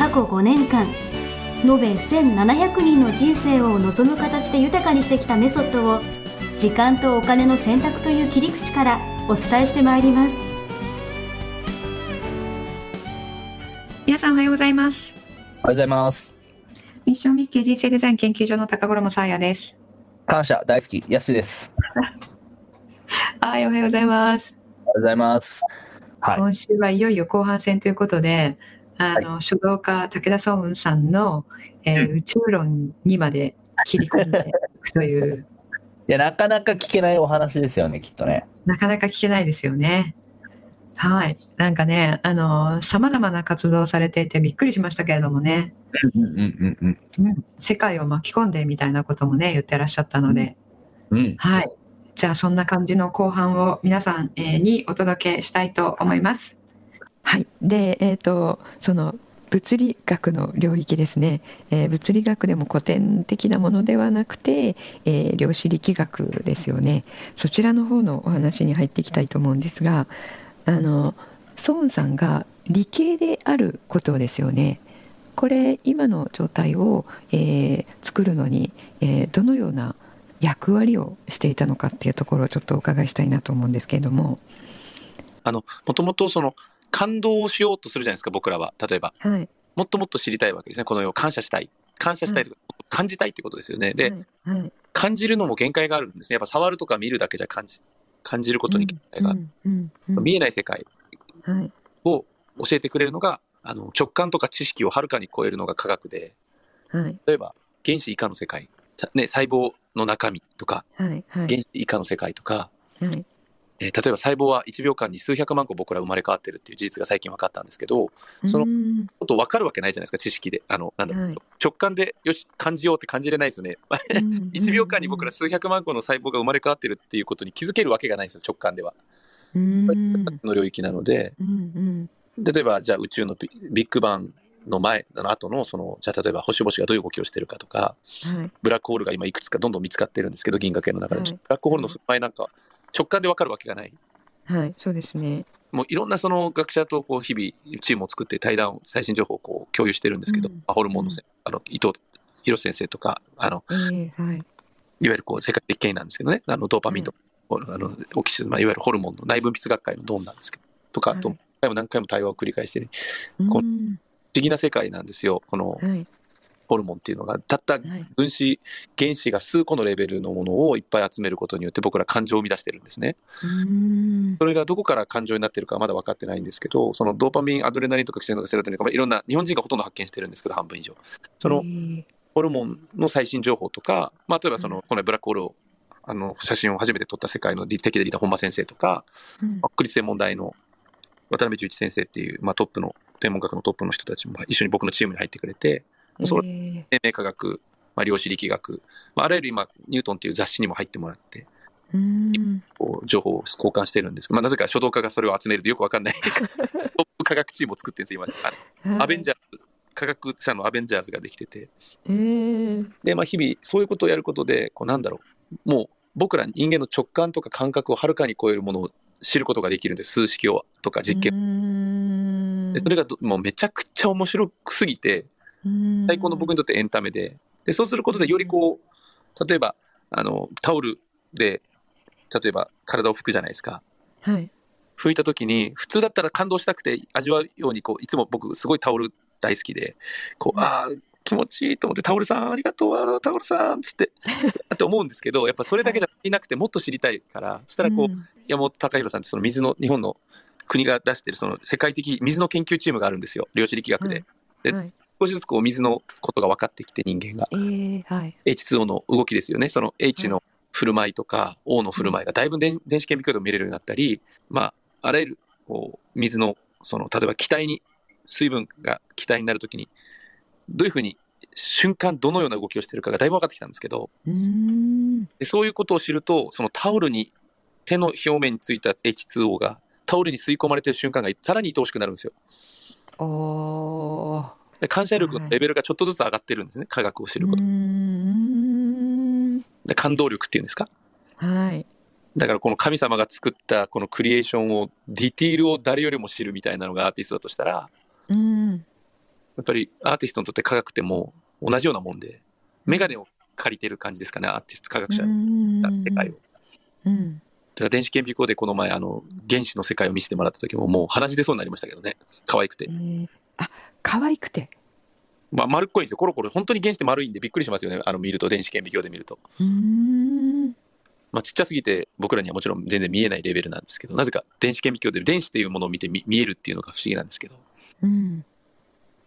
過去5年間延べ1700人の人生を望む形で豊かにしてきたメソッドを時間とお金の選択という切り口からお伝えしてまいります。皆さんおはようございます。おはようございます。ミッションミッキー人生デザイン研究所の高頃もさあやです。感謝大好きやすです。はいおはようございます。おはようございます。はい、今週はいよいよ後半戦ということで、あの、はい、書道家武田壮雲さんの、えー、宇宙論にまで切り込んでいくという。いや、なかなか聞けないお話ですよね、きっとね。なかなか聞けないですよね。はい。なんかね、あの、様々な活動をされていてびっくりしましたけれどもね。うんうんうんうん。うん、世界を巻き込んでみたいなこともね、言ってらっしゃったので。うん、はい。じゃあそんな感じの後半を皆さんにお届けしたいと思います。はい、で、えーと、その物理学の領域ですね、えー、物理学でも古典的なものではなくて、えー、量子力学ですよね。そちらの方のお話に入っていきたいと思うんですがあのソーンさんが理系であることですよね。これ今の状態を、えー、作るのに、えどのような役割をしていたのかっていうところをちょっとお伺いしたいなと思うんですけれども。あの、もともとその、感動をしようとするじゃないですか、僕らは。例えば。はい。もっともっと知りたいわけですね。この世を感謝したい。感謝したいとか、はい、感じたいってことですよね。で、はい、感じるのも限界があるんですね。やっぱ触るとか見るだけじゃ感じ、感じることに限界がある。見えない世界を教えてくれるのが、あの、直感とか知識をはるかに超えるのが科学で、はい、例えば、原子以下の世界、ね、細胞の中身とか、原子以下の世界とか、はいえー、例えば細胞は1秒間に数百万個僕ら生まれ変わってるっていう事実が最近分かったんですけど、そのこと分かるわけないじゃないですか、知識で。あの、なんだろう、はい、直感で、よし、感じようって感じれないですよね。1秒間に僕ら数百万個の細胞が生まれ変わってるっていうことに気づけるわけがないんですよ、直感では。の領域なので、例えば、じゃあ宇宙のビッグバンの前、の後の、その、じゃあ例えば星々がどういう動きをしてるかとか、はい、ブラックホールが今いくつかどんどん見つかってるんですけど、銀河系の中で、はい、ブラックホールの前なんか直感でわかるわけがない。はい、そうですね。もういろんなその学者とこう日々チームを作って対談最新情報をこう共有してるんですけど、うん、ホルモンのせ、あの伊藤博先生とか、あの、えー、はい、いわゆるこう世界的権威なんですけどね、あのドーパミンと、はい、あのオキシまあ、いわゆるホルモンの内分泌学会のドンなんですけど、とか、と何回も何回も対話を繰り返してる、この思議な世界なんですよ、このホルモンっていうのが。たった分子、原子が数個のレベルのものをいっぱい集めることによって僕ら感情を生み出してるんですね。それがどこから感情になってるかはまだ分かってないんですけど、そのドーパミン、アドレナリンとかキセノとかセロトニンとか、いろんな日本人がほとんど発見してるんですけど、半分以上。そのホルモンの最新情報とか、まあ、例えばその、このブラックホールをあの写真を初めて撮った世界の敵でリーダー本間先生とか、うん、国立天文台の渡辺十一先生っていう、まあ、トップの天文学のトップの人たちも一緒に僕のチームに入ってくれて、その生命科学、まあ、量子力学、まあ、あらゆる今、ニュートンっていう雑誌にも入ってもらって、こう情報を交換してるんですまあ、なぜか書道家がそれを集めるとよくわかんないトップ科学チームを作ってるんです今。アベンジャーズ、科学者のアベンジャーズができてて。で、まあ、日々そういうことをやることで、こうなんだろう、もう僕ら人間の直感とか感覚をはるかに超えるものを知ることができるんです。数式をとか実験。でそれがもうめちゃくちゃ面白すぎて、最高の僕にとってエンタメで、で、そうすることでよりこう、例えば、あの、タオルで、例えば体を拭くじゃないですか。はい。拭いた時に、普通だったら感動したくて味わうように、こう、いつも僕すごいタオル大好きで、こう、ああ、気持ちいいと思って、タオルさんありがとう、タオルさんつって、って思うんですけど、やっぱそれだけじゃいなくてもっと知りたいから、そしたらこう、うん、山本隆弘さんってその水の、日本の国が出してるその世界的水の研究チームがあるんですよ。量子力学で。で、はい、少しずつこう水のことが分かってきて人間が。えーはい、H2O の動きですよね。その H の振る舞いとか O の振る舞いがだいぶ電子顕微鏡でも見れるようになったり、まあ、あらゆるこう水の、その、例えば気体に、水分が気体になるときに、どういうふうに瞬間どのような動きをしてるかがだいぶ分かってきたんですけど、うーん。でそういうことを知ると、そのタオルに、手の表面についた H2O がタオルに吸い込まれてる瞬間がさらに愛おしくなるんですよ。おー。で感謝力のレベルがちょっとずつ上がってるんですね、科学を知ること。で感動力っていうんですか？はい。だからこの神様が作ったこのクリエーションを、ディティールを誰よりも知るみたいなのがアーティストだとしたら、うん。やっぱりアーティストにとって科学ってもう同じようなもんで、メガネを借りてる感じですかね、アーティスト、科学者が世界を。うん。だから電子顕微鏡でこの前、あの、原子の世界を見せてもらった時ももう鼻血出そうになりましたけどね。可愛くてえ。ーあ、可愛くて。まあ、丸っこいんですよ。コロコロ。本当に原子って丸いんでびっくりしますよね。あの、見ると、電子顕微鏡で見ると。うーん。まあ、ちっちゃすぎて僕らにはもちろん全然見えないレベルなんですけど、なぜか電子顕微鏡で電子っていうものを見てみ見えるっていうのが不思議なんですけど、うん。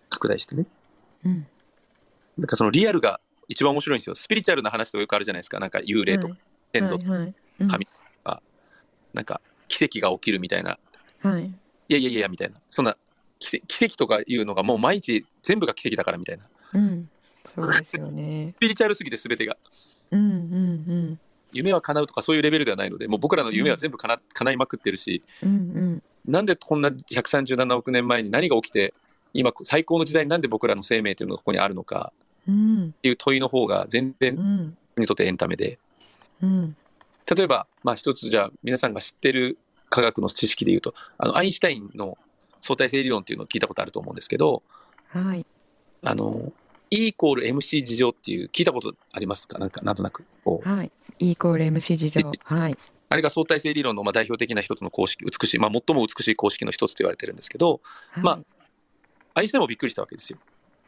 拡大してね。うん。なんかそのリアルが一番面白いんですよ。スピリチュアルな話とかよくあるじゃないですか。なんか幽霊とか先祖とか、はいはいうん神なんか奇跡が起きるみたいな。はい。いやいやいや、みたいな。そんな奇跡とかいうのがもう毎日全部が奇跡だからみたいな。うん。そうですよね。スピリチュアルすぎて全てが。うんうん夢は叶うとかそういうレベルではないので、もう僕らの夢は全部叶,、叶いまくってるし、うん。うんなんでこんな137億年前に何が起きて、今最高の時代になんで僕らの生命というのがここにあるのかうん。うん。っていう問いの方が全然うん。僕にとってエンタメで、うん。例えば、まあ一つじゃあ皆さんが知ってる科学の知識で言うと、あの、アインシュタインの相対性理論っていうのを聞いたことあると思うんですけど、はい。あの、E イコール MC 事情っていう聞いたことありますか？なんか、なんとなく。はい。E イコール MC 事情。はい。あれが相対性理論のまあ代表的な一つの公式、美しい、まあ最も美しい公式の一つと言われてるんですけど、まあアインシュタインもびっくりしたわけですよ。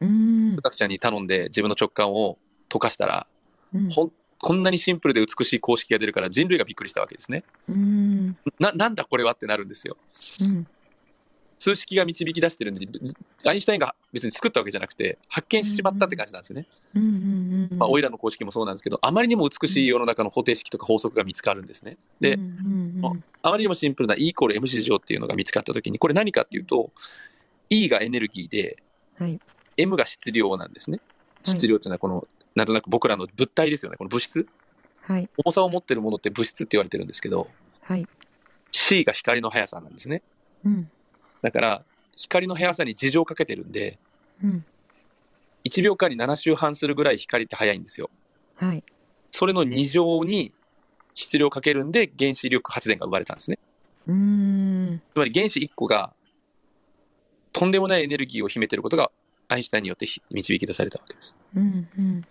うん科。学者に頼んで自分の直感を溶かしたら、うんほんこんなにシンプルで美しい公式が出るから人類がびっくりしたわけですね。うん。な、なんだこれはってなるんですよ。うん。数式が導き出してるんで、アインシュタインが別に作ったわけじゃなくて、発見してしまったって感じなんですよね。まあ、オイラの公式もそうなんですけど、あまりにも美しい世の中の方程式とか法則が見つかるんですね。であまりにもシンプルな E イコール MC 事情っていうのが見つかったときに、これ何かっていうと、E がエネルギーで、はい。M が質量なんですね。はい質量っていうのはこの、なんとなく僕らの物体ですよね。この物質。はい。重さを持ってるものって物質って言われてるんですけど、はい。C が光の速さなんですね。うん。だから、光の速さに事情をかけてるんで、うん。1秒間に7周半するぐらい光って速いんですよ。はい。それの2乗に質量をかけるんで原子力発電が生まれたんですね。うん。つまり原子1個がとんでもないエネルギーを秘めていることがアインシュタインによってひ導き出されたわけです。うん。うん。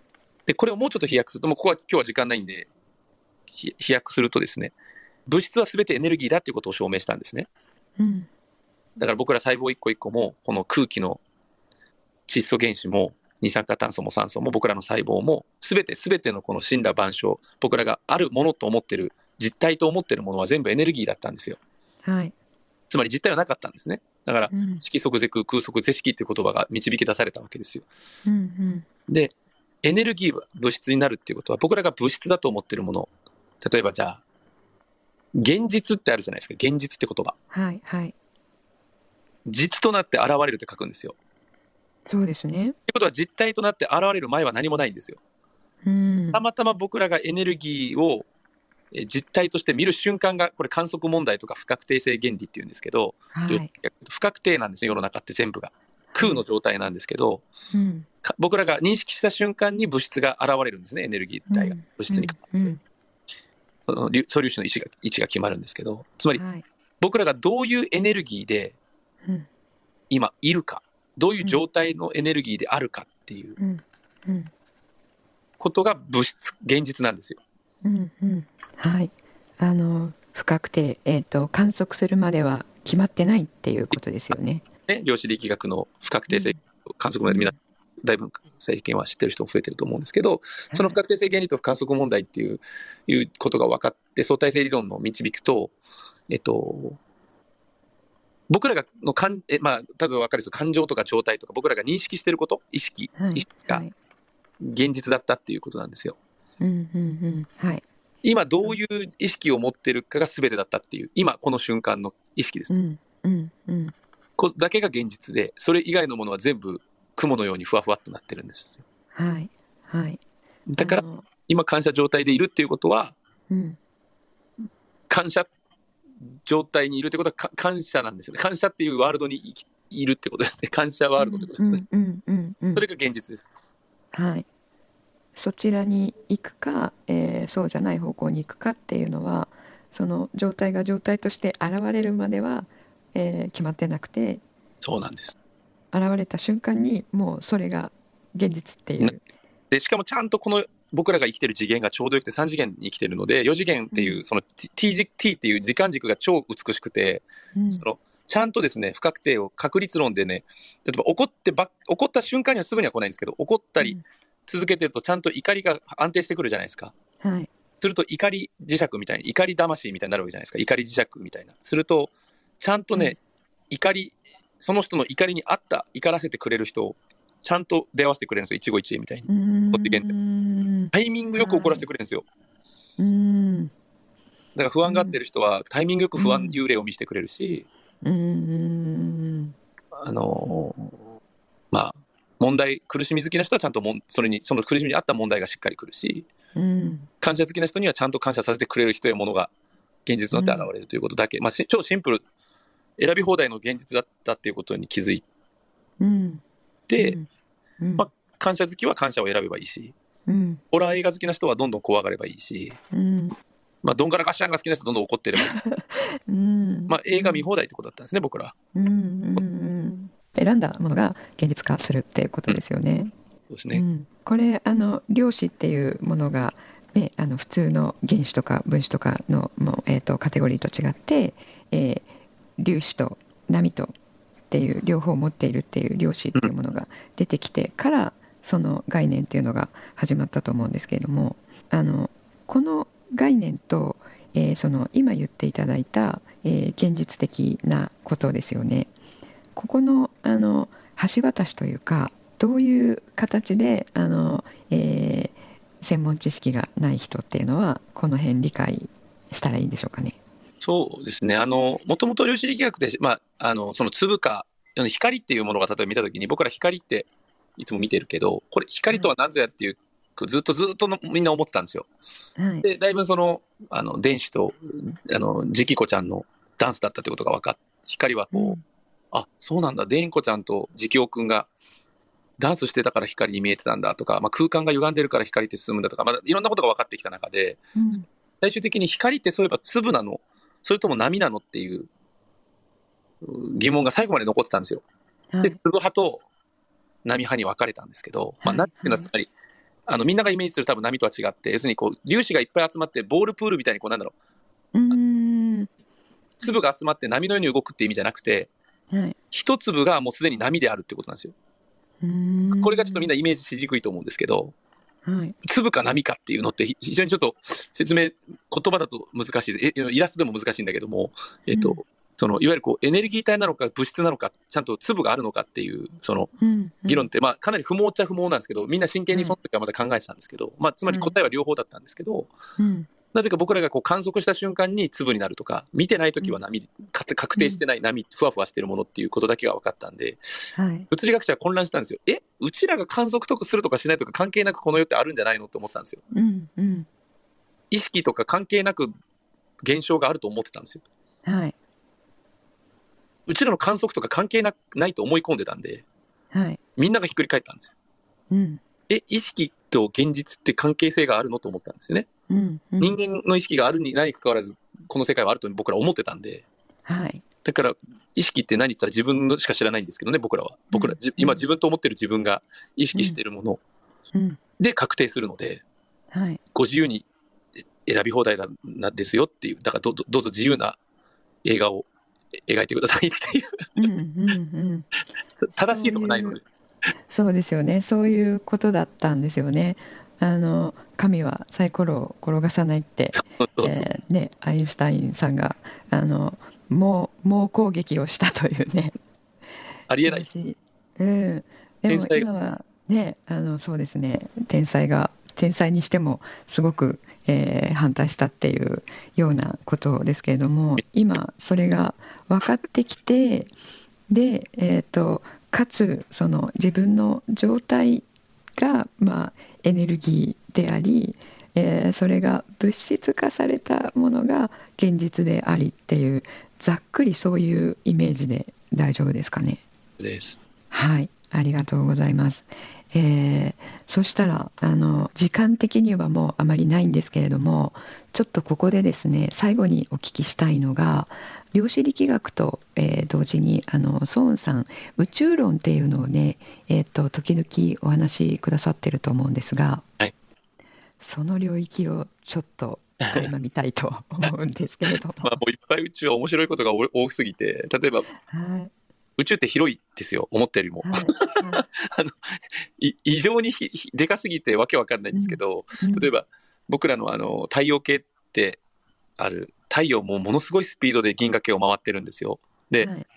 で、これをもうちょっと飛躍すると、もうここは今日は時間ないんで、ひ飛躍するとですね、物質は全てエネルギーだっていうことを証明したんですね。うん。だから僕ら細胞一個一個も、この空気の窒素原子も、二酸化炭素も酸素も、僕らの細胞も、すべてすべてのこの死んだ万象、僕らがあるものと思ってる、実体と思ってるものは全部エネルギーだったんですよ。はい。つまり実体はなかったんですね。だから、うん。色即是空、空即是色っていう言葉が導き出されたわけですよ。うん。で、エネルギーは物質になるっていうことは、僕らが物質だと思ってるもの、例えばじゃあ、現実ってあるじゃないですか。現実って言葉。はい。はい。実となって現れるって書くんですよ。そうですね。ってことは実体となって現れる前は何もないんですよ。うんた。またま僕らがエネルギーをえ実体として見る瞬間が、これ観測問題とか不確定性原理っていうんですけど、はい。不確定なんですよ、世の中って全部が。空の状態なんですけど、うん。か僕らが認識した瞬間に物質が現れるんですね、エネルギー体が。うん物質に変わって。その粒素粒子の位置が位置が決まるんですけど、つまりはい。僕らがどういうエネルギーでうん。今いるか、どういう状態のエネルギーであるかっていう。ことが物質、現実なんですよ。うん。うん。はい。あの、不確定、えっ、と、観測するまでは決まってないっていうことですよね。ね、量子力学の不確定性観測問題でみんな、だいぶ最近は知ってる人も増えてると思うんですけど、その不確定性原理と観測問題っていういうことが分かって、相対性理論の導くと、えっと、僕らがの感、えまあ、多分分かるです感情とか状態とか、僕らが認識してること、意識、はい。意識がはい。現実だったっていうことなんですよ。うん。うん。うん。はい。今どういう意識を持ってるかが全てだったっていう、今この瞬間の意識ですう。ん。うん。うん。こだけが現実で、それ以外のものは全部雲のようにふわふわっとなってるんです。はいはいだから今感謝状態でいるっていうことは、うん感謝状態にいるってことはか感謝なんですよね。感謝っていうワールドにいるってことですね。感謝ワールドってことですね。それが現実です。はい、そちらに行くか、えーそうじゃない方向に行くかっていうのはその状態が状態として現れるまでは、えー決まってなくてそうなんです。現れた瞬間にもうそれが現実っていう。で、しかもちゃんとこの僕らが生きてる次元がちょうどよくて3次元に生きてるので、4次元っていうう、その T, T っていう時間軸が超美しくて、うんそのちゃんとですね、不確定を確率論でね、例えば怒ってばっ、怒った瞬間にはすぐには来ないんですけど、怒ったり続けてるとちゃんと怒りが安定してくるじゃないですか。はいすると怒り磁石みたいに、怒り魂みたいになるわけじゃないですか。怒り磁石みたいな。すると、ちゃんとね、怒り、その人の怒りに合った、怒らせてくれる人を、ちゃんと出会わせてくれるんですよ。一期一会みたいに。タイミングよく怒らせてくれるんですよ。うーん。だから不安がってる人は、タイミングよく不安、幽霊を見せてくれるし、うーん。あのーまあ、問題、苦しみ好きな人はちゃんともん、それに、その苦しみに合った問題がしっかり来るし、うん。感謝好きな人にはちゃんと感謝させてくれる人やものが現実となって現れるということだけ、まあ、し超シンプル、選び放題の現実だったっていうことに気づいうん。て、うんまあ感謝好きは感謝を選べばいいし、うんホラー映画好きな人はどんどん怖がればいいし、うんまあ、どんがらがっしゃんが好きな人はどんどん怒ってればいい。うんまあ、映画見放題ってことだったんですね、僕らは。うんうんうん選んだものが現実化するっていうことですよね。そうですね。うん、これあの量子っていうものが、ね、あの普通の原子とか分子とかのもう、えー、とカテゴリーと違って、えー粒子と波とっていう両方持っているっていう量子っていうものが出てきてからその概念っていうのが始まったと思うんですけれどもあのこの概念と、えーその今言っていただいた、えー現実的なことですよね。ここのあの橋渡しというかどういう形であの、えー専門知識がない人っていうのはこの辺理解したらいいんでしょうかね。そうですね。あの、もともと量子力学で、まあ、あの、その粒か、光っていうものが例えば見たときに、僕ら光っていつも見てるけど、これ光とは何ぞやっていう、ずっとずっとのみんな思ってたんですよ。はい、で、だいぶその、あの、電子と、あの、ジキコちゃんのダンスだったってことが分かっ光はこう、あ、そうなんだ、デンコちゃんとジキオくんがダンスしてたから光に見えてたんだとか、まあ、空間が歪んでるから光って進むんだとか、まあ、いろんなことが分かってきた中で、うん。最終的に光ってそういえば粒なのそれとも波なのっていうう疑問が最後まで残ってたんですよ。で、はい。粒派と波派に分かれたんですけど、まあ、はい波っていうのはつまり、あのみんながイメージする多分波とは違って、要するにこう粒子がいっぱい集まって、ボールプールみたいにこうなんだろう、うーん。粒が集まって波のように動くって意味じゃなくて、はい。一粒がもうすでに波であるってことなんですよ。うーん。これがちょっとみんなイメージしにくいと思うんですけど、はい粒か波かっていうのってひ非常にちょっと説明、言葉だと難しい。イラストでも難しいんだけども、えっ、と、うん。そのいわゆるこうエネルギー体なのか物質なのか、ちゃんと粒があるのかっていう、そのうん。議論って、まあかなり不毛っちゃ不毛なんですけど、みんな真剣にその時はまた考えてたんですけど、まあつまり答えは両方だったんですけど、うんなぜか僕らがこう観測した瞬間に粒になるとか、見てない時は波、か確定してない波、ふわふわしてるものっていうことだけが分かったんで、はい。物理学者は混乱したんですよ。え？うちらが観測とかするとかしないとか関係なくこの世ってあるんじゃないのって思ってたんですよ。うんうん。意識とか関係なく現象があると思ってたんですよ。はい。うちらの観測とか関係なないと思い込んでたんで、はい。みんながひっくり返ったんですよ。うん。え、意識と現実って関係性があるのと思ったんですよね。うんうん。人間の意識があるに何かかわらず、この世界はあると僕ら思ってたんで、はい。だから、意識って何って言ったら自分のしか知らないんですけどね、僕らは。僕ら、うんじ今自分と思ってる自分が意識しているものうん。で確定するので、はい。ご自由に選び放題だなですよっていう、だからどどどうぞ自由な映画を描いてくださいっていう、うんうんうん。正しいとこないので。そう ですよね。そういうことだったんですよね。あの神はサイコロを転がさないってそうそうえーね、アインシュタインさんがあの猛猛攻撃をしたというね。ありえないでうん、でも今はねあのそうですね。天才が天才にしてもすごく、えー反対したっていうようなことですけれども今それが分かってきてで、えー、とかつその自分の状態が、まあ、エネルギーであり、えーそれが物質化されたものが現実でありっていうざっくりそういうイメージで大丈夫ですかね？です。はい、ありがとうございます。えーそしたらあの時間的にはもうあまりないんですけれどもちょっとここでですね最後にお聞きしたいのが量子力学と、えー同時にあのソーンさん宇宙論っていうのをね、えー、と時々お話しくださってると思うんですが、はいその領域をちょっと垣間見たいと思うんですけれども。まあ、もういっぱい宇宙は面白いことが多多すぎて、例えばはい宇宙って広いですよ、思ったよりも。はい あのい異常にでかすぎてわけわかんないんですけど、例えば僕らのあの太陽系ってある、太陽もものすごいスピードで銀河系を回ってるんですよ。で、はい。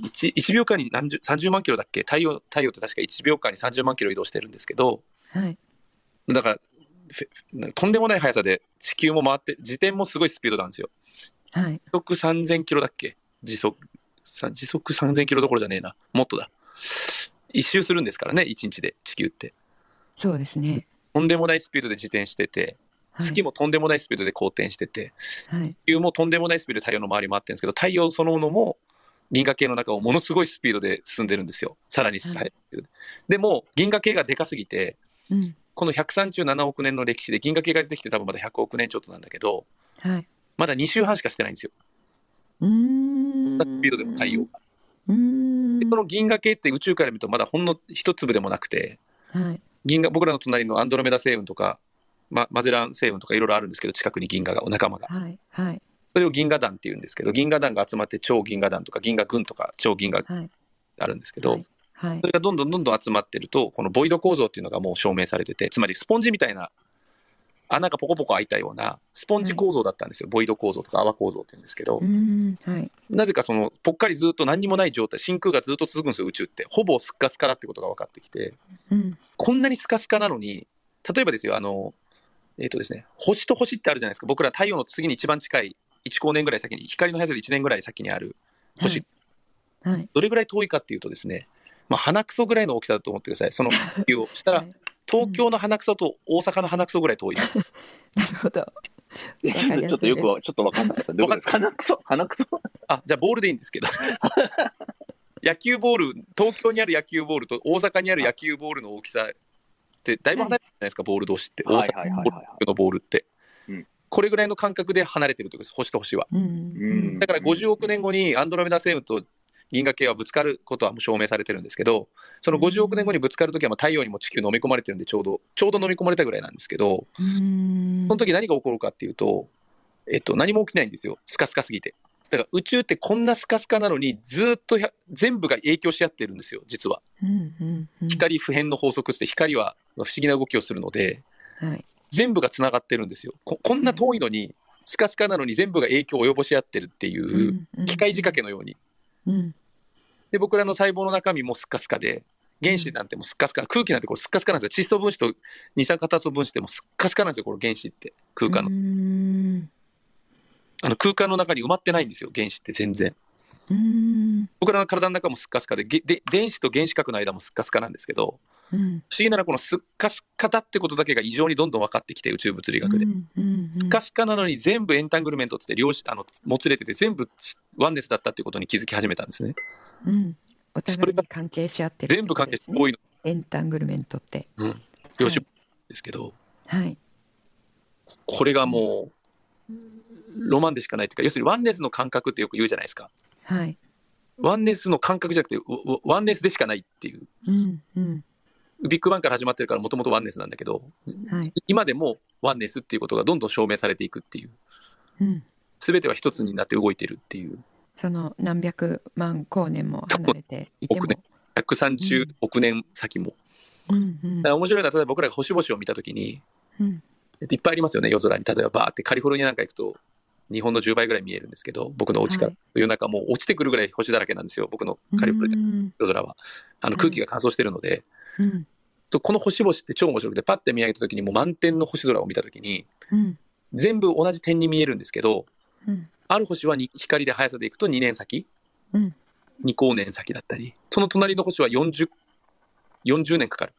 1, 1秒間に何十30万キロだっけ？太陽太陽って確か1秒間に30万キロ移動してるんですけど、はい。だから、とんでもない速さで地球も回って、自転もすごいスピードなんですよ。はい。時速3000キロだっけ？時速、さ時速3000キロどころじゃねえな。もっとだ。一周するんですからね、1日で、地球って。そうですね。とんでもないスピードで自転してて、はい月もとんでもないスピードで公転してて、はい地球もとんでもないスピードで太陽の周り回ってるんですけど、太陽そのものも銀河系の中をものすごいスピードで進んでるんですよ。さらに速いスピードで。でも、銀河系がでかすぎて、うんこの137億年の歴史で銀河系が出てきて多分まだ100億年ちょっとなんだけど、はいまだ2週半しかしてないんですよ。うーんスピードでも太陽が。うーん。でこの銀河系って宇宙から見るとまだほんの一粒でもなくて、はい。銀河、僕らの隣のアンドロメダ星雲とか、ま、マゼラン星雲とかいろいろあるんですけど、近くに銀河が、お仲間が。はいはい。それを銀河団って言うんですけど、銀河団が集まって超銀河団とか銀河群とか超銀河はい。あるんですけど、はいはい。それがどんどんどんどん集まってると、このボイド構造っていうのがもう証明されてて、つまりスポンジみたいな穴がポコポコ開いたようなスポンジ構造だったんですよ。ボイド構造とか泡構造って言うんですけど。はい。なぜかそのぽっかりずっと何にもない状態、真空がずっと続くんですよ、宇宙って。ほぼスッカスカだってことが分かってきて、うん。こんなにスカスカなのに、例えばですよ、あの、えっ、とですね、星と星ってあるじゃないですか。僕ら太陽の次に一番近い1光年ぐらい先に、光の速さで1年ぐらい先にある星、はい。どれぐらい遠いかっていうとですね、まあ、鼻くそぐらいの大きさだと思ってください。その地球 をしたらは、い東京の鼻くそと大阪の鼻くそぐらい遠い。なるほどえ ちょっとよくわ、ちょっとわかんなかった。どうですか？鼻くそ？鼻くそ？あ、じゃあボールでいいんですけど。野球ボール、東京にある野球ボールと大阪にある野球ボールの大きさって、だいぶ離れてるじゃないですか、ボール同士って。大はい阪はいはいはい。のボールってうん。これぐらいの間隔で離れてるってことです、星と星は。だから50億年後にアンドロメダ星雲と銀河系はぶつかることはもう証明されてるんですけど、その50億年後にぶつかるときはもう太陽にも地球飲み込まれてるんで、ちょうど、ちょうど飲み込まれたぐらいなんですけど、その時何が起こるかっていうと、えっと、何も起きないんですよ。スカスカすぎて。だから宇宙ってこんなスカスカなのに、ずっとや全部が影響し合ってるんですよ、実は。うんうんうん光不変の法則って光は不思議な動きをするので、はい全部が繋がってるんですよ。ここんな遠いのに、スカスカなのに全部が影響を及ぼし合ってるっていう、機械仕掛けのように。うんで、僕らの細胞の中身もスッカスカで、原子なんてもうスッカスカ、空気なんてこうスッカスカなんですよ。窒素分子と二酸化炭素分子ってもうスッカスカなんですよ、この原子って。空間の。あの空間の中に埋まってないんですよ、原子って全然。僕らの体の中もスッカスカで、げで電子と原子核の間もスッカスカなんですけど、うん不思議なのはこのスッカスカだってことだけが異常にどんどん分かってきて、宇宙物理学で。うんうんスカスカなのに全部エンタングルメントって言って量子、あの、もつれてて全部ワンネスだったっていうことに気づき始めたんですね。うんお互いに関係し合ってる全部関係多いの。エンタングルメントってうん。量子ですけど、はいこれがもう、ロマンでしかないっていうか、要するにワンネスの感覚ってよく言うじゃないですか。はいワンネスの感覚じゃなくて、ワワンネスでしかないっていう。うんうんビッグバンから始まってるからもともとワンネスなんだけど、はい今でもワンネスっていうことがどんどん証明されていくっていう。うんすべては一つになって動いてるっていう。その何百万光年も離れていても。億年130億年先も。うんうん。だから面白いのは、例えば僕らが星々を見たときに、うん。いっぱいありますよね、夜空に。例えばバーってカリフォルニアなんか行くと、日本の10倍ぐらい見えるんですけど、僕のお家から。はい。夜中もう落ちてくるぐらい星だらけなんですよ、僕のカリフォルニアのうん。夜空は。あの空気が乾燥してるので、うん。そうこの星々って超面白くて、パッて見上げたときにもう満天の星空を見たときに、うん。全部同じ点に見えるんですけど、うんある星はに光で速さでいくと2年先。うん2光年先だったり、その隣の星は40、40年かかる。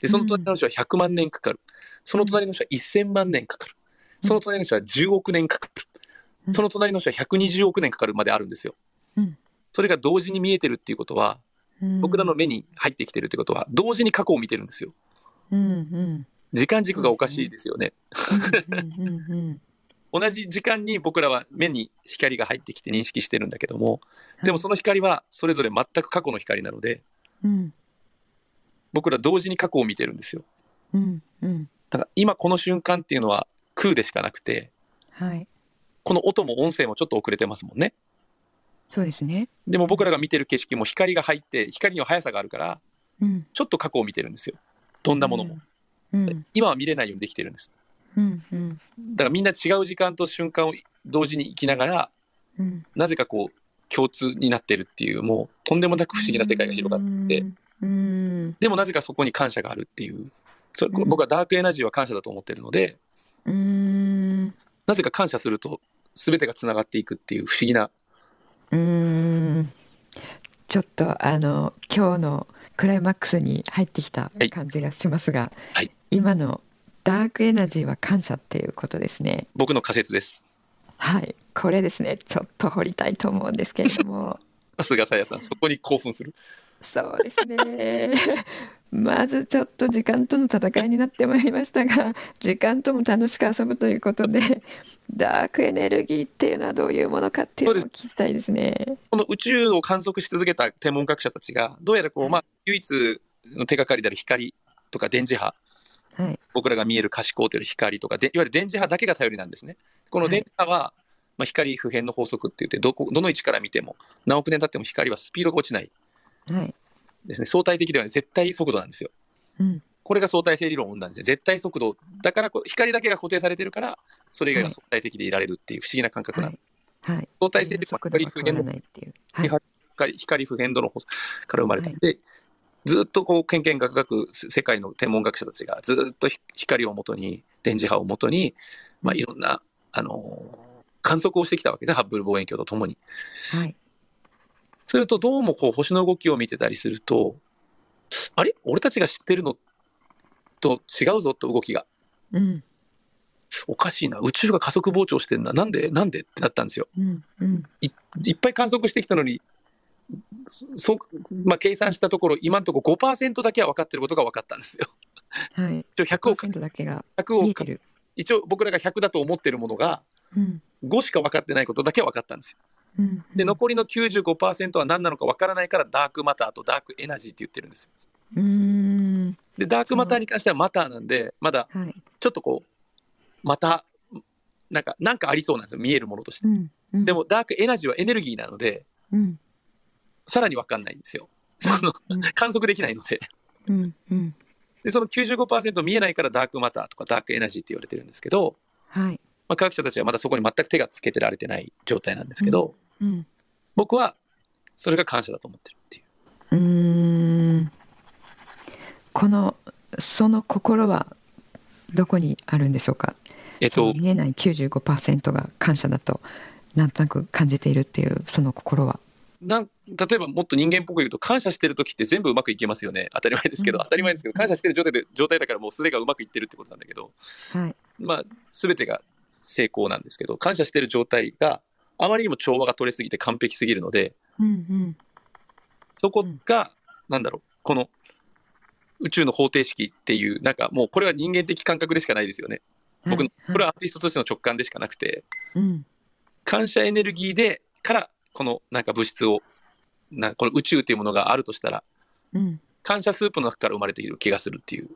で、その隣の星は100万年かかる。その隣の星は1000万年かかる。その隣の星は10億年かかる。その隣の星は120億年かかるまであるんですよ。うんそれが同時に見えてるっていうことは、僕らの目に入ってきてるってことは、同時に過去を見てるんですよ。うんうん時間軸がおかしいですよね。うんうんうん同じ時間に僕らは目に光が入ってきて認識してるんだけども、でもその光はそれぞれ全く過去の光なので、うん僕ら同時に過去を見てるんですよ。うんうんだから今この瞬間っていうのは空でしかなくて、はいこの音も音声もちょっと遅れてますもんね。そうですねでも僕らが見てる景色も光が入って、光には速さがあるから、うんちょっと過去を見てるんですよ。どんなものも。うん今は見れないようにできてるんです。うんうん。だからみんな違う時間と瞬間を同時に生きながら、うんなぜかこう、共通になってるっていう、もうとんでもなく不思議な世界が広がって、うん。でもなぜかそこに感謝があるっていう。それうん。僕はダークエナジーは感謝だと思ってるので、うん。なぜか感謝すると全てがつながっていくっていう不思議な、うん。ちょっとあの今日のクライマックスに入ってきたはい。感じがしますが、はい。今のダークエナジーは感謝っていうことですね。僕の仮説です。はい、これですね、ちょっと掘りたいと思うんですけれども、さすがさやさん、そこに興奮する。そうですね。まずちょっと時間との戦いになってまいりましたが、時間とも楽しく遊ぶということで、ダークエネルギーっていうのはどういうものかっていうのを聞きたいですね。この宇宙を観測し続けた天文学者たちが、どうやらこう、まあ、唯一の手がかりである光とか電磁波、はい、僕らが見える可視光という光とかで、いわゆる電磁波だけが頼りなんですね。この電磁波は、まあ、光普遍の法則って言ってどこ、どの位置から見ても、何億年経っても光はスピードが落ちないはい、ですね。相対的ではない、絶対速度なんですよ。うん、これが相対性理論を生んだんですね。絶対速度。だから光だけが固定されてるから、それ以外が相対的でいられるっていう不思議な感覚なんです。はい、相対性理論は光普遍の光光普遍度の法則から生まれた。はいで、ずっとこう、けんけんがくがく世界の天文学者たちがずっとひ光をもとに、電磁波をもとに、まあ、いろんな、あのー観測をしてきたわけですね。ハッブル望遠鏡とともに。はい、すると、どうもこう、星の動きを見てたりすると、あれ？俺たちが知ってるのと違うぞと動きが。うん、おかしいな。宇宙が加速膨張してんな。なんで？なんで？ってなったんですよ。うん、うん、いいっぱい観測してきたのに、そまあ、計算したところ、今のところ5%だけは分かってることが分かったんですよ。はい、一応100を、100だけが100を。一応僕らが100だと思ってるものが、うん、5しか分かってないことだけは分かったんですよ。うん、で、残りの95%は何なのか分からないから、ダークマターとダークエナジーって言ってるんですよ。うん、で、ダークマターに関してはマターなんで、まだはい、ちょっとこう、また、なんか、なんかありそうなんですよ。見えるものとしてう。ん、うんで、も、ダークエナジーはエネルギーなので、うん、さらに分かんないんですよ。そのうん、観測できないので。うん、うん、で、その95%見えないからダークマターとかダークエナジーって言われてるんですけど、はい、まあ、科学者たちはまだそこに全く手がつけてられてない状態なんですけど、うん、僕はそれが感謝だと思ってるっていう。うーんこのその心はどこにあるんでしょうか、えっと見えない95%が感謝だとなんとなく感じているっていうその心は。なん例えばもっと人間っぽく言うと、感謝してる時って全部うまくいけますよね。当たり前ですけど、うん。当たり前ですけど、感謝してる状態で状態だからもうすべがうまくいってるってことなんだけど、はい。まあ、すべてが成功なんですけど、感謝してる状態があまりにも調和が取れすぎて完璧すぎるので、うんうん。そこが、なんだろう、この宇宙の方程式っていう、なんかもうこれは人間的感覚でしかないですよね。僕の、これはアーティストとしての直感でしかなくて、うん。感謝エネルギーで、から、このなんか物質を、なこの宇宙というものがあるとしたら、うん。感謝スープの中から生まれている気がするっていう。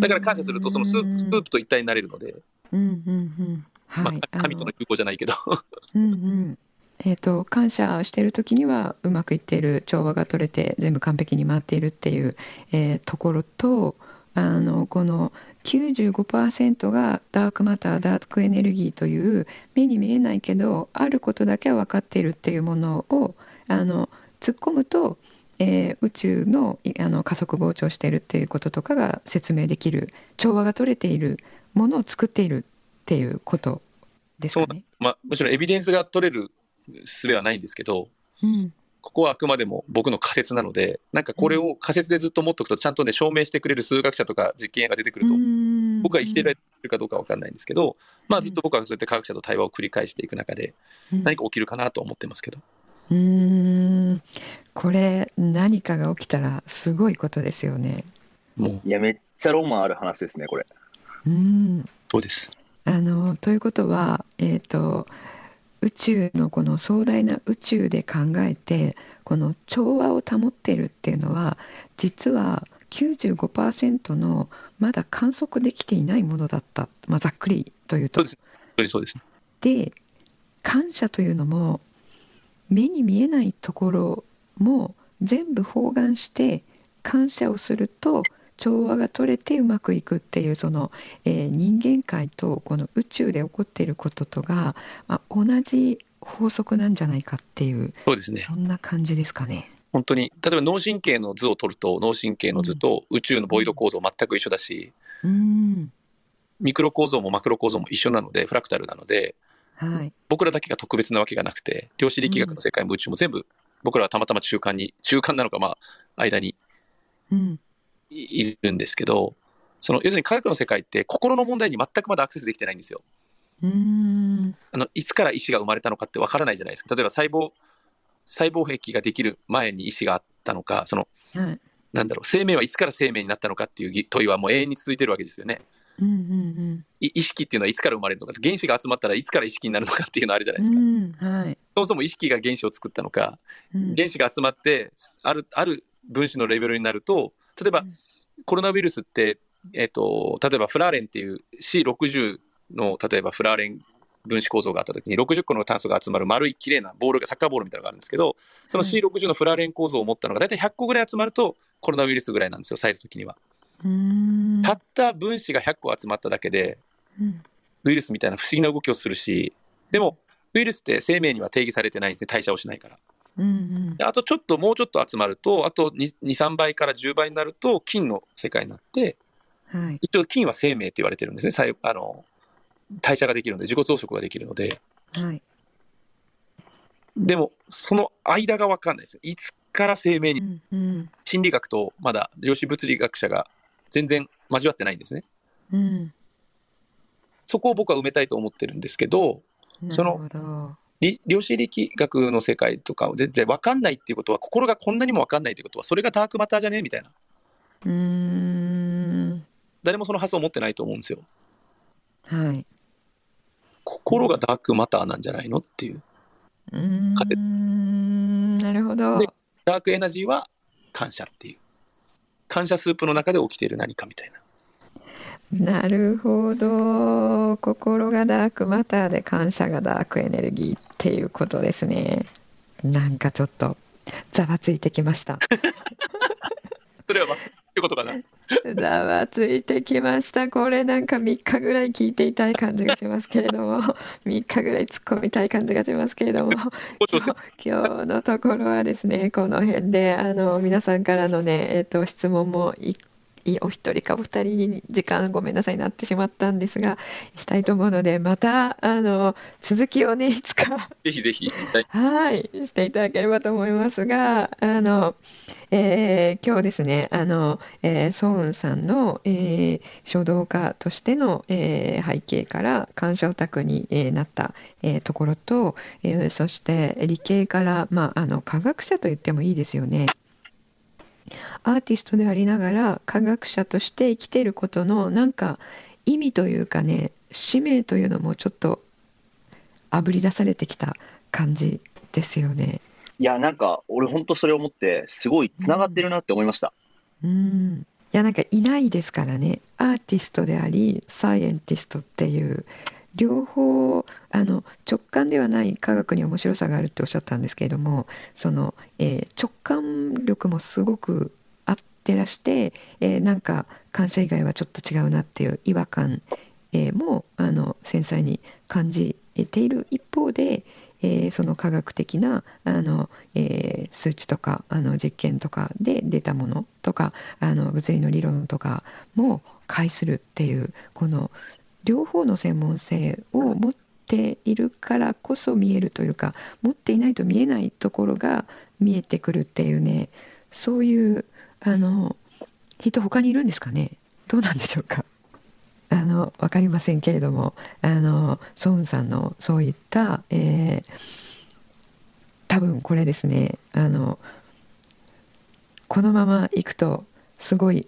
だから感謝すると、そのスープスープと一体になれるので、うんうんうん。はい。まあ、神との融合じゃないけど、うんうん。えー、と感謝している時にはうまくいっている調和が取れて全部完璧に回っているっていう、えーところとあのこの95%がダークマターダークエネルギーという目に見えないけどあることだけは分かっているっていうものをあの突っ込むと、えー宇宙のいあの加速膨張しているっていうこととかが説明できる調和が取れているものを作っているっていうことですかね。まあ、もちろんエビデンスが取れる術はないんですけど、うんここはあくまでも僕の仮説なので、なんかこれを仮説でずっと持っとくと、ちゃんとね、証明してくれる数学者とか実験が出てくると、僕は生きてられるかどうかわかんないんですけど、まあずっと僕はそうやって科学者と対話を繰り返していく中で、何か起きるかなと思ってますけど。うーんこれ何かが起きたらすごいことですよね。もう、いや、めっちゃロマンある話ですね、これ。うんそうです。あのということは、えー、と宇宙のこの壮大な宇宙で考えてこの調和を保っているっていうのは実は95%のまだ観測できていないものだった、まあ、ざっくりというとそうです。本当にそうです。で感謝というのも目に見えないところも全部包含して感謝をすると調和が取れてうまくいくっていうその、えー人間界とこの宇宙で起こっていることとが、まあ、同じ法則なんじゃないかっていうそうですね。そんな感じですかね。本当に、例えば脳神経の図を取ると、脳神経の図と宇宙のボイド構造全く一緒だし、うん。ミクロ構造もマクロ構造も一緒なので、フラクタルなので、はい。僕らだけが特別なわけがなくて、量子力学の世界も宇宙も全部、僕らはたまたま中間に、中間なのか、まあ、間にうんいいるんですけど、その、要するに科学の世界って心の問題に全くまだアクセスできてないんですよ。うんあの、いつから意志が生まれたのかってわからないじゃないですか。例えば細胞、細胞壁ができる前に意志があったのか、その、はいなんだろう、生命はいつから生命になったのかっていうぎ問いはもう永遠に続いてるわけですよね。うんうんい意識っていうのはいつから生まれるのか、原子が集まったらいつから意識になるのかっていうのあるじゃないですか。うんはいそもそも意識が原子を作ったのか、うん原子が集まって、ある、ある分子のレベルになると、例えばうんコロナウイルスって、えっ、と、例えばフラーレンっていう C60 の、例えばフラーレン分子構造があった時に60個の炭素が集まる丸い綺麗なボールが、サッカーボールみたいなのがあるんですけど、その C60 のフラーレン構造を持ったのが大体100個ぐらい集まるとコロナウイルスぐらいなんですよ、サイズ的には。うんたった分子が100個集まっただけで、うんウイルスみたいな不思議な動きをするし、でも、ウイルスって生命には定義されてないんですね、代謝をしないから。うんうんであとちょっと、もうちょっと集まると、あと2、2 3倍から10倍になると、菌の世界になって、はい一応菌は生命って言われてるんですね。細あの代謝ができるので、自己増殖ができるので。はいでも、その間がわかんないです。いつから生命に、うんうん心理学とまだ量子物理学者が全然交わってないんですね。うんそこを僕は埋めたいと思ってるんですけど、そのなるほどり量子力学の世界とかを全然わかんないっていうことは、心がこんなにもわかんないっていうことは、それがダークマターじゃねみたいな。うーん誰もその発想を持ってないと思うんですよ。はい。心がダークマターなんじゃないのっていう。うーんなるほど。でダークエナジーは感謝っていう。感謝スープの中で起きている何かみたいな。なるほど。心がダークマターで感謝がダークエネルギーっていうことですね。なんかちょっとざわついてきました。それはことかな。ざわついてきました。これなんか3日ぐらい聞いていたい感じがしますけれども、3日ぐらい突っ込みたい感じがしますけれども、今日のところはですね、この辺であの皆さんからのね、えっと質問もいいお一人かお二人に時間ごめんなさいなってしまったんですが、したいと思うので、またあの続きをね、いつかぜひぜひ。はいはい、していただければと思いますが、あの、えー今日ですね、あの、えー、ソウンさんの、えー書道家としての、えー背景から感謝オタクに、えーなった、えーところと、えーそして理系から、まあ、あの科学者と言ってもいいですよね。アーティストでありながら科学者として生きていることのなんか意味というかね使命というのもちょっとあぶり出されてきた感じですよね。いや、なんか、俺本当それ思って、すごい繋がってるなって思いました。うん、いやなんかいないですからねアーティストでありサイエンティストっていう両方あの直感ではない科学に面白さがあるっておっしゃったんですけれどもその、えー直感力もすごくあってらして、えーなんか感謝以外はちょっと違うなっていう違和感、えーもあの繊細に感じている一方で、えーその科学的なあの、えー数値とかあの実験とかで出たものとかあの物理の理論とかも介するっていうこの両方の専門性を持っているからこそ見えるというか持っていないと見えないところが見えてくるっていうねそういうあの人他にいるんですかね？どうなんでしょうか？あの分かりませんけれどもあのソウンさんのそういった、えー、多分これですねあのこのままいくとすごい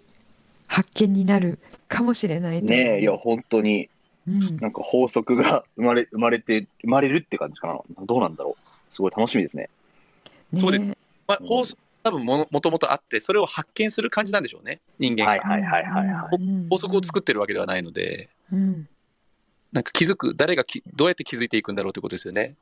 発見になるかもしれないねえいや本当に、うん、なんか法則が 生まれ生まれて生まれるって感じかな。どうなんだろう。すごい楽しみですね。ねそうです、まあ、法則多分ももともとあってそれを発見する感じなんでしょうね。人間が、はいはいはいはい、はい、法則を作ってるわけではないので、うん、なんか気づく誰がきどうやって気づいていくんだろうってことですよね、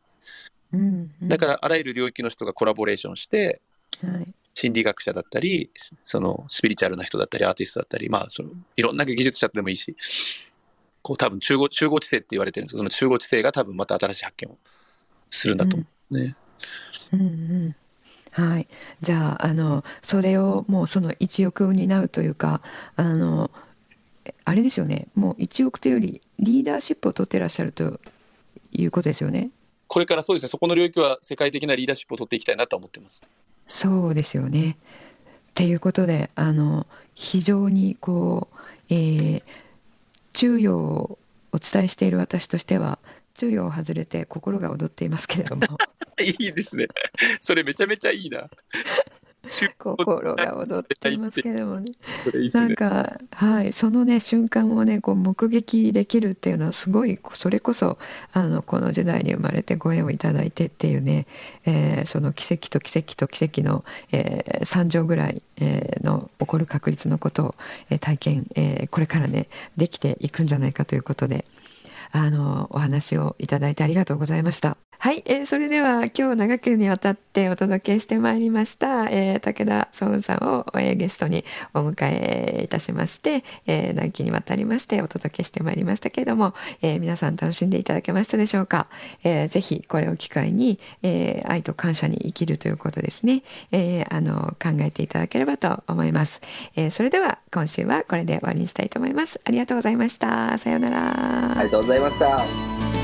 うんうん、だからあらゆる領域の人がコラボレーションして、はい、心理学者だったりそのスピリチュアルな人だったりアーティストだったりまあそのいろんな技術者でもいいしこう多分中合中合知性って言われてるんですけどその中合知性が多分また新しい発見をするんだと思う。ね。うん、うんうん。はい、じゃああのそれをもうその一翼を担うというかあのあれですよね。もう一翼というよりリーダーシップを取ってらっしゃるということですよね。これからそうですね。そこの領域は世界的なリーダーシップを取っていきたいなと思ってます。そうですよね。っていうことであの非常にこう、えー、中庸をお伝えしている私としては中庸を外れて心が踊っていますけれども いいですね。それめちゃめちゃいいな。心が踊っていますけどもね。なんか、はい、そのね、瞬間をね、こう目撃できるっていうのは、すごい、それこそ、あの、この時代に生まれてご縁をいただいてっていうね、えー、その奇跡と奇跡と奇跡の、えー、3乗ぐらい、えー、の起こる確率のことを、えー、体験、えー、これからね、できていくんじゃないかということで、あの、お話をいただいてありがとうございました。はい、えー、それでは今日長くにわたってお届けしてまいりました、えー、武田壮雲さんを、えー、ゲストにお迎えいたしまして、えー、長きにわたりましてお届けしてまいりましたけれども、えー、皆さん楽しんでいただけましたでしょうか、えー、ぜひこれを機会に、えー、愛と感謝に生きるということですね、えー、あの考えていただければと思います、えー、それでは今週はこれで終わりにしたいと思います。ありがとうございました。さようなら。ありがとうございました。